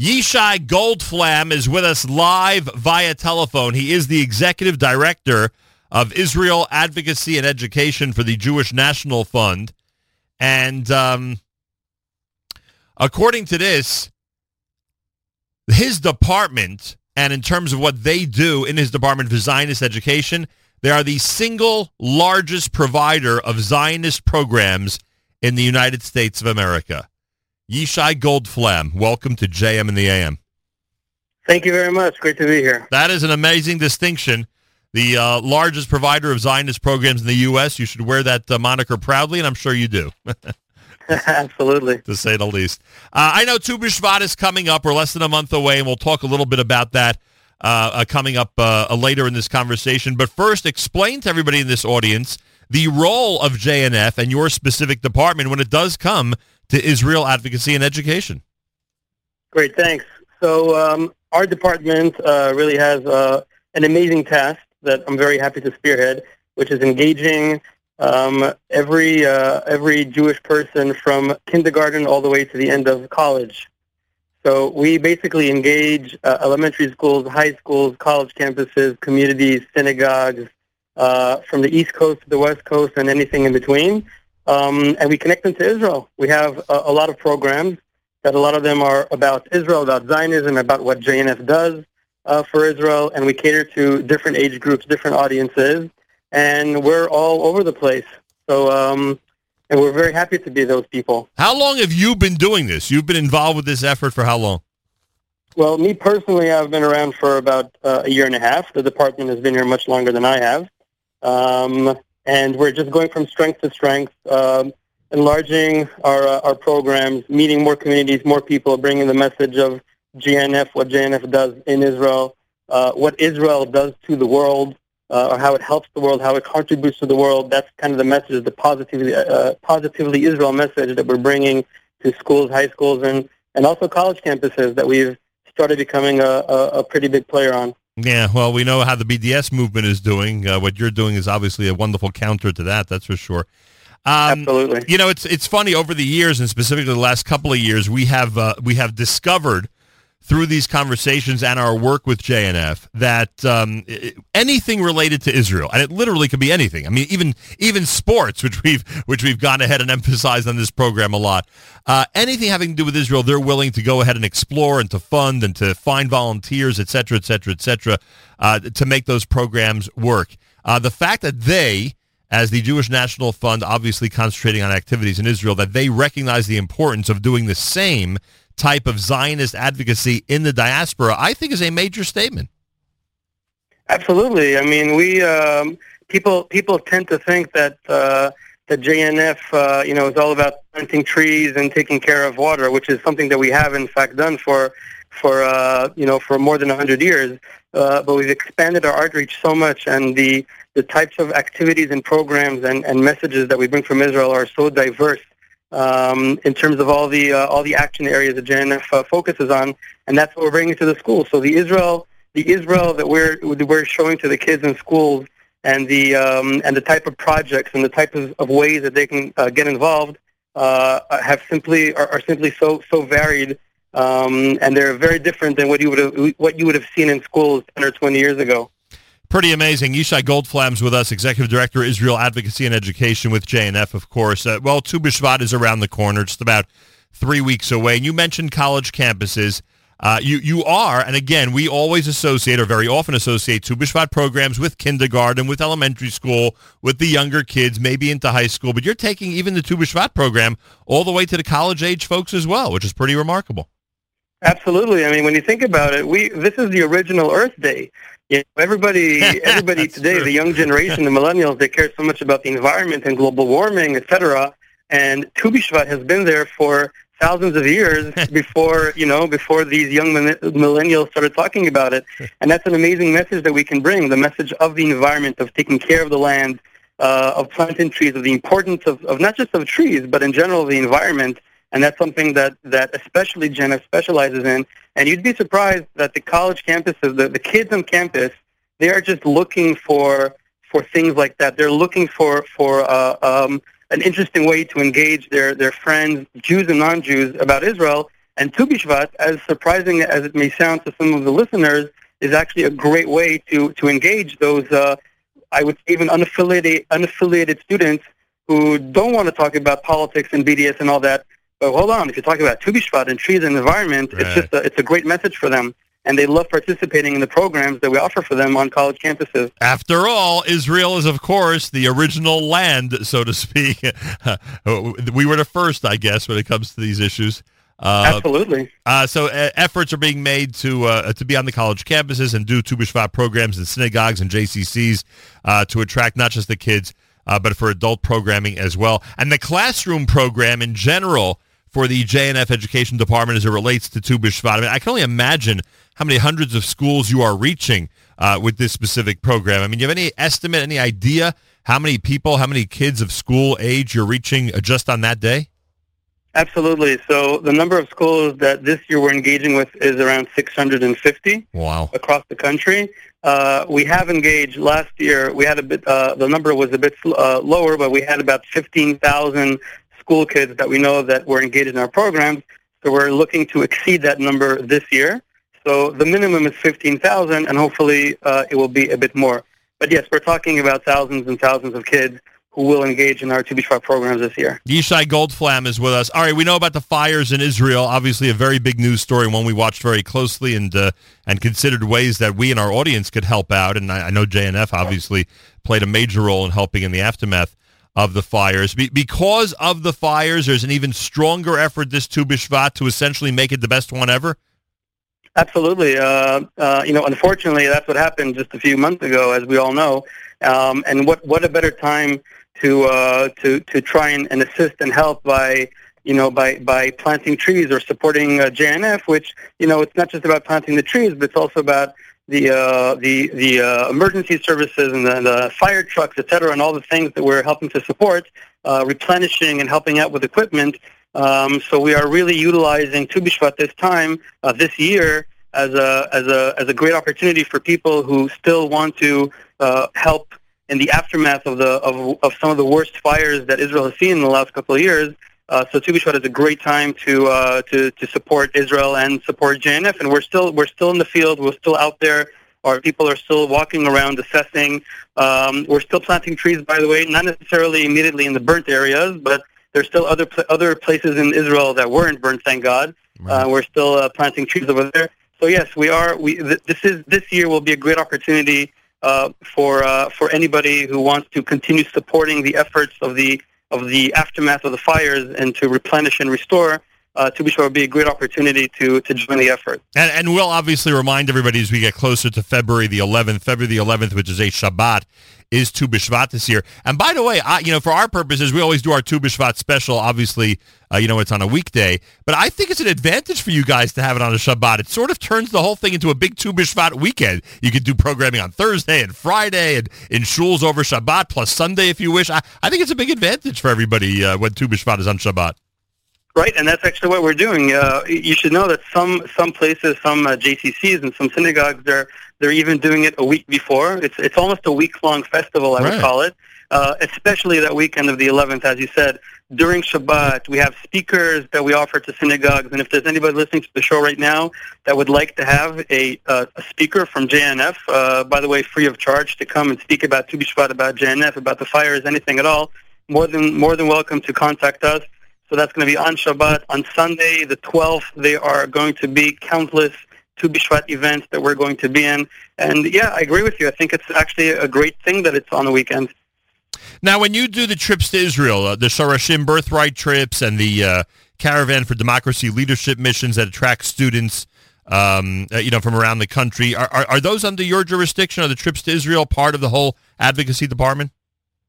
Yishai Goldflam is with us live via telephone. He is the executive director of Israel Advocacy and Education for the Jewish National Fund. And um, according to this, his department, and in terms of what they do in his department for Zionist education, they are the single largest provider of Zionist programs in the United States of America. Yishai Goldflam, welcome to JM in the AM. Thank you very much. Great to be here. That is an amazing distinction. The uh, largest provider of Zionist programs in the U.S. You should wear that uh, moniker proudly, and I'm sure you do. Absolutely. to say the least. Uh, I know Tu B'Shvat is coming up. We're less than a month away, and we'll talk a little bit about that uh, uh, coming up uh, later in this conversation. But first, explain to everybody in this audience the role of JNF and your specific department when it does come to Israel advocacy and education. Great, thanks. So um, our department uh, really has uh, an amazing task that I'm very happy to spearhead, which is engaging um, every uh, every Jewish person from kindergarten all the way to the end of college. So we basically engage uh, elementary schools, high schools, college campuses, communities, synagogues, uh, from the East Coast to the West Coast and anything in between. Um, and we connect them to Israel. We have a, a, lot of programs that a lot of them are about Israel, about Zionism, about what JNF does uh, for Israel, and we cater to different age groups, different audiences, and we're all over the place. So um, and we're very happy to be those people. How long have you been doing this? You've been involved with this effort for how long? Well, me personally, I've been around for about uh, a year and a half. The department has been here much longer than I have. Um, and we're just going from strength to strength, um, enlarging our, uh, our programs, meeting more communities, more people, bringing the message of JNF, what JNF does in Israel, uh, what Israel does to the world, uh, or how it helps the world, how it contributes to the world. That's kind of the message, the positively, uh, positively Israel message that we're bringing to schools, high schools, and, and also college campuses that we've started becoming a, a, a pretty big player on. Yeah, well, we know how the BDS movement is doing. Uh, what you're doing is obviously a wonderful counter to that. That's for sure. Um, Absolutely. You know, it's it's funny over the years, and specifically the last couple of years, we have uh, we have discovered through these conversations and our work with JNF that um, anything related to Israel, and it literally could be anything. I mean, even even sports, which we've which we've gone ahead and emphasized on this program a lot. Uh, anything having to do with Israel, they're willing to go ahead and explore and to fund and to find volunteers, et cetera, et cetera, et cetera, uh, to make those programs work. Uh, the fact that they as the Jewish National Fund, obviously concentrating on activities in Israel, that they recognize the importance of doing the same type of Zionist advocacy in the diaspora, I think is a major statement. Absolutely. I mean, we um, people people tend to think that uh, the JNF, uh, you know, is all about planting trees and taking care of water, which is something that we have in fact done for for uh, you know for more than 100 years. Uh, but we've expanded our outreach so much, and the the types of activities and programs and, and messages that we bring from Israel are so diverse um, in terms of all the uh, all the action areas that JNF uh, focuses on, and that's what we're bringing to the schools. So the Israel the Israel that we're we're showing to the kids in schools, and the um, and the type of projects and the type of, of ways that they can uh, get involved uh, have simply are, are, simply so so varied, um, and they're very different than what you would have what you would have seen in schools ten or twenty years ago. Pretty amazing. Yishai Goldflam's with us, Executive Director, Israel Advocacy and Education with JNF, of course. Uh, well, Tu B'Shvat is around the corner, just about three weeks away. And you mentioned college campuses. Uh, you, you are, and again, we always associate or very often associate Tu B'Shvat programs with kindergarten, with elementary school, with the younger kids, maybe into high school. But you're taking even the Tu B'Shvat program all the way to the college age folks as well, which is pretty remarkable. Absolutely. I mean, when you think about it, we this is the original Earth Day. You know, everybody, everybody today, true. the young generation, the millennials, they care so much about the environment and global warming, etc. And Tu B'Shvat has been there for thousands of years before you know before these young millennials started talking about it. And that's an amazing message that we can bring: the message of the environment, of taking care of the land, uh, of planting trees, of the importance of, of not just of trees, but in general the environment and that's something that, that especially JNF specializes in. And you'd be surprised that the college campuses, the, the kids on campus, they are just looking for for things like that. They're looking for for uh, um, an interesting way to engage their their friends, Jews and non-Jews, about Israel. And Tu B'Shvat, as surprising as it may sound to some of the listeners, is actually a great way to, to engage those, uh, I would even unaffiliated, unaffiliated students who don't want to talk about politics and BDS and all that. But hold on, if you're talking about Tu B'Shvat and trees and environment, right. it's just a, it's a great message for them and they love participating in the programs that we offer for them on college campuses. After all, Israel is, of course, the original land, so to speak. we were the first, I guess, when it comes to these issues. Uh, Absolutely. Uh, so uh, efforts are being made to uh, to be on the college campuses and do Tu B'Shvat programs in synagogues and JCCs uh, to attract not just the kids, uh, but for adult programming as well. And the classroom program in general for the JNF Education Department as it relates to Tu B'Shvat. I mean, I can only imagine how many hundreds of schools you are reaching with this specific program. I mean, do you have any estimate, any idea how many people, how many kids of school age you're reaching just on that day? Absolutely. So the number of schools that this year we're engaging with is around 650 wow. across the country. Uh, we have engaged last year. We had a bit. Uh, the number was a bit uh, lower, but we had about 15,000 school kids that we know that were engaged in our programs. So we're looking to exceed that number this year. So the minimum is 15,000, and hopefully uh, it will be a bit more. But yes, we're talking about thousands and thousands of kids who will engage in our Tu B'Shvat programs this year. Yishai Goldflam is with us. All right, we know about the fires in Israel. Obviously, a very big news story, one we watched very closely and uh, and considered ways that we and our audience could help out. And I, I, know JNF obviously played a major role in helping in the aftermath of the fires. Be- because of the fires, there's an even stronger effort this Tu B'Shvat to essentially make it the best one ever. Absolutely. Uh, uh, you know, unfortunately, that's what happened just a few months ago, as we all know. Um, and what what a better time to uh, to to try and, and assist and help by you know by by planting trees or supporting uh, JNF, which you know it's not just about planting the trees, but it's also about the uh, the the uh, emergency services and the, the fire trucks, et cetera, and all the things that we're helping to support, uh, replenishing and helping out with equipment. Um, so we are really utilizing Tu B'Shvat this time, uh, this year, as a as a as a great opportunity for people who still want to uh, help in the aftermath of the of, of some of the worst fires that Israel has seen in the last couple of years. Uh, so Tu B'Shvat is a great time to uh, to to support Israel and support JNF, and we're still we're still in the field. We're still out there. Our people are still walking around, assessing. Um, we're still planting trees, by the way, not necessarily immediately in the burnt areas, but there's still other other places in Israel that weren't burnt. Thank God. Right. Uh, we're still uh, planting trees over there. So yes, we are. We th- this is this year will be a great opportunity uh, for uh, for anybody who wants to continue supporting the efforts of the of the aftermath of the fires and to replenish and restore. Uh, Tu B'Shvat would be a great opportunity to to join the effort. And, and we'll obviously remind everybody as we get closer to February the 11th, February the 11th, which is a Shabbat, is Tu B'Shvat this year. And by the way, I, you know, for our purposes, we always do our Tu B'Shvat special. Obviously, uh, you know, it's on a weekday. But I think it's an advantage for you guys to have it on a Shabbat. It sort of turns the whole thing into a big Tu B'Shvat weekend. You can do programming on Thursday and Friday and in shuls over Shabbat plus Sunday if you wish. I, I think it's a big advantage for everybody uh, when Tu B'Shvat is on Shabbat. Right, and that's actually what we're doing. Uh, you should know that some some places, some uh, JCCs and some synagogues, they're they're even doing it a week before. It's it's almost a week long festival, I right. would call it. Uh, especially that weekend of the 11th, as you said. During Shabbat, we have speakers that we offer to synagogues, and if there's anybody listening to the show right now that would like to have a, uh, a speaker from JNF, uh, by the way, free of charge, to come and speak about Tu B'Shvat, about JNF, about the fires, anything at all, more than more than welcome to contact us. So that's going to be on Shabbat. On Sunday, the 12th, there are going to be countless Tu events that we're going to be in. And yeah, I agree with you. I think it's actually a great thing that it's on the weekend. Now, when you do the trips to Israel, uh, the Shorashim birthright trips and the uh, Caravan for Democracy leadership missions that attract students, um, uh, you know, from around the country, are, are, are those under your jurisdiction? Are the trips to Israel part of the whole advocacy department?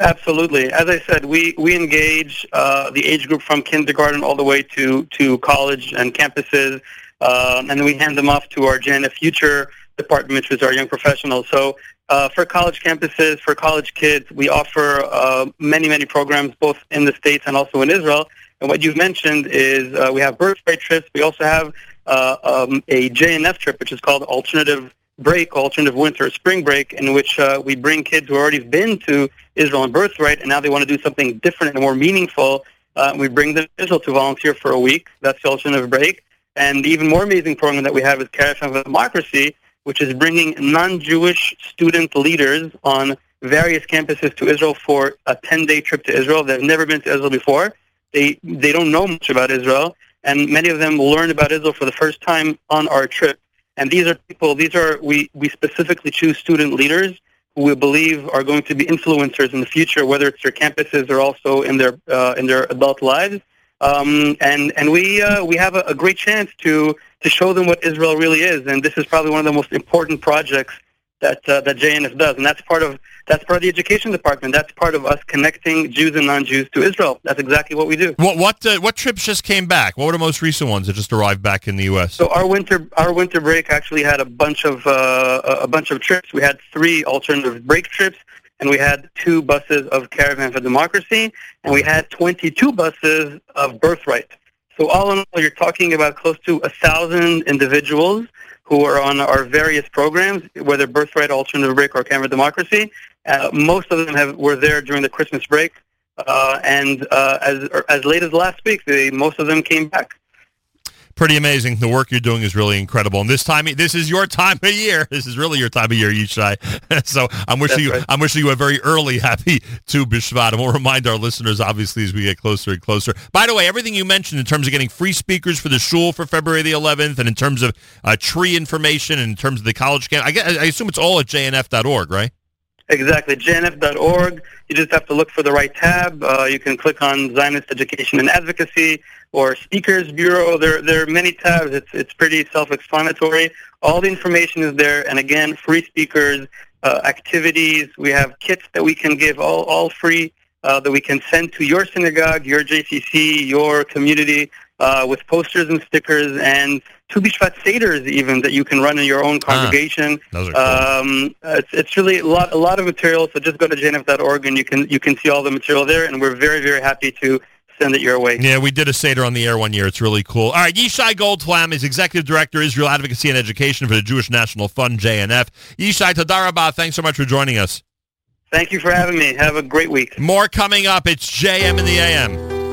Absolutely. As I said, we, we engage uh, the age group from kindergarten all the way to, to college and campuses, uh, and we hand them off to our JNF Future department, which is our young professionals. So uh, for college campuses, for college kids, we offer uh, many, many programs both in the States and also in Israel. And what you've mentioned is uh, we have birthright trips. We also have uh, um, a JNF trip, which is called Alternative break, alternative winter spring break, in which uh, we bring kids who already been to Israel and birthright, and now they want to do something different and more meaningful. Uh, we bring them to Israel to volunteer for a week. That's the alternative break. And the even more amazing program that we have is Caravan of Democracy, which is bringing non-Jewish student leaders on various campuses to Israel for a 10-day trip to Israel. They've never been to Israel before. They they don't know much about Israel, and many of them learn about Israel for the first time on our trip. And these are people. These are we we specifically choose student leaders who we believe are going to be influencers in the future, whether it's their campuses or also in their uh, in their adult lives. Um, and and we uh, we have a, a great chance to to show them what Israel really is. And this is probably one of the most important projects that uh, that JNF does, and that's part of that's part of the education department. That's part of us connecting Jews and non-Jews to Israel. That's exactly what we do. What what uh, what trips just came back? What were the most recent ones that just arrived back in the U.S.? So our winter our winter break actually had a bunch of uh, a bunch of trips. We had three alternative break trips, and we had two buses of Caravan for Democracy, and we had 22 buses of Birthright. So all in all, you're talking about close to a thousand individuals who are on our various programs, whether Birthright, Alternative Break, or Caravan Democracy. Uh, most of them have, were there during the Christmas break, uh, and uh, as as late as last week, they, most of them came back pretty amazing. The work you're doing is really incredible. And this time, this is your time of year. This is really your time of year, Yishai. so I'm wishing That's you, right. I'm wishing you a very early happy Tu B'Shvat. And we'll remind our listeners, obviously, as we get closer and closer. By the way, everything you mentioned in terms of getting free speakers for the shul for February the 11th, and in terms of uh, tree information, and in terms of the college camp, I, guess, I assume it's all at jnf.org, right? Exactly, jnf.org. You just have to look for the right tab. Uh, you can click on Zionist Education and Advocacy or Speakers Bureau. There, there are many tabs. It's, it's pretty self-explanatory. All the information is there. And again, free speakers, uh, activities. We have kits that we can give, all, all free, uh, that we can send to your synagogue, your JCC, your community, uh, with posters and stickers and Tu B'Shvat Seders even that you can run in your own ah, congregation. Ah, those are cool. um, it's, it's really a lot, a lot of material. So just go to jnf.org and you can, you can see all the material there. And we're very, very happy to send it your way. Yeah, we did a Seder on the air one year. It's really cool. All right, Yishai Goldflam is Executive Director, Israel Advocacy and Education for the Jewish National Fund, JNF. Yishai Tadarabah, thanks so much for joining us. Thank you for having me. Have a great week. More coming up. It's JM in the AM.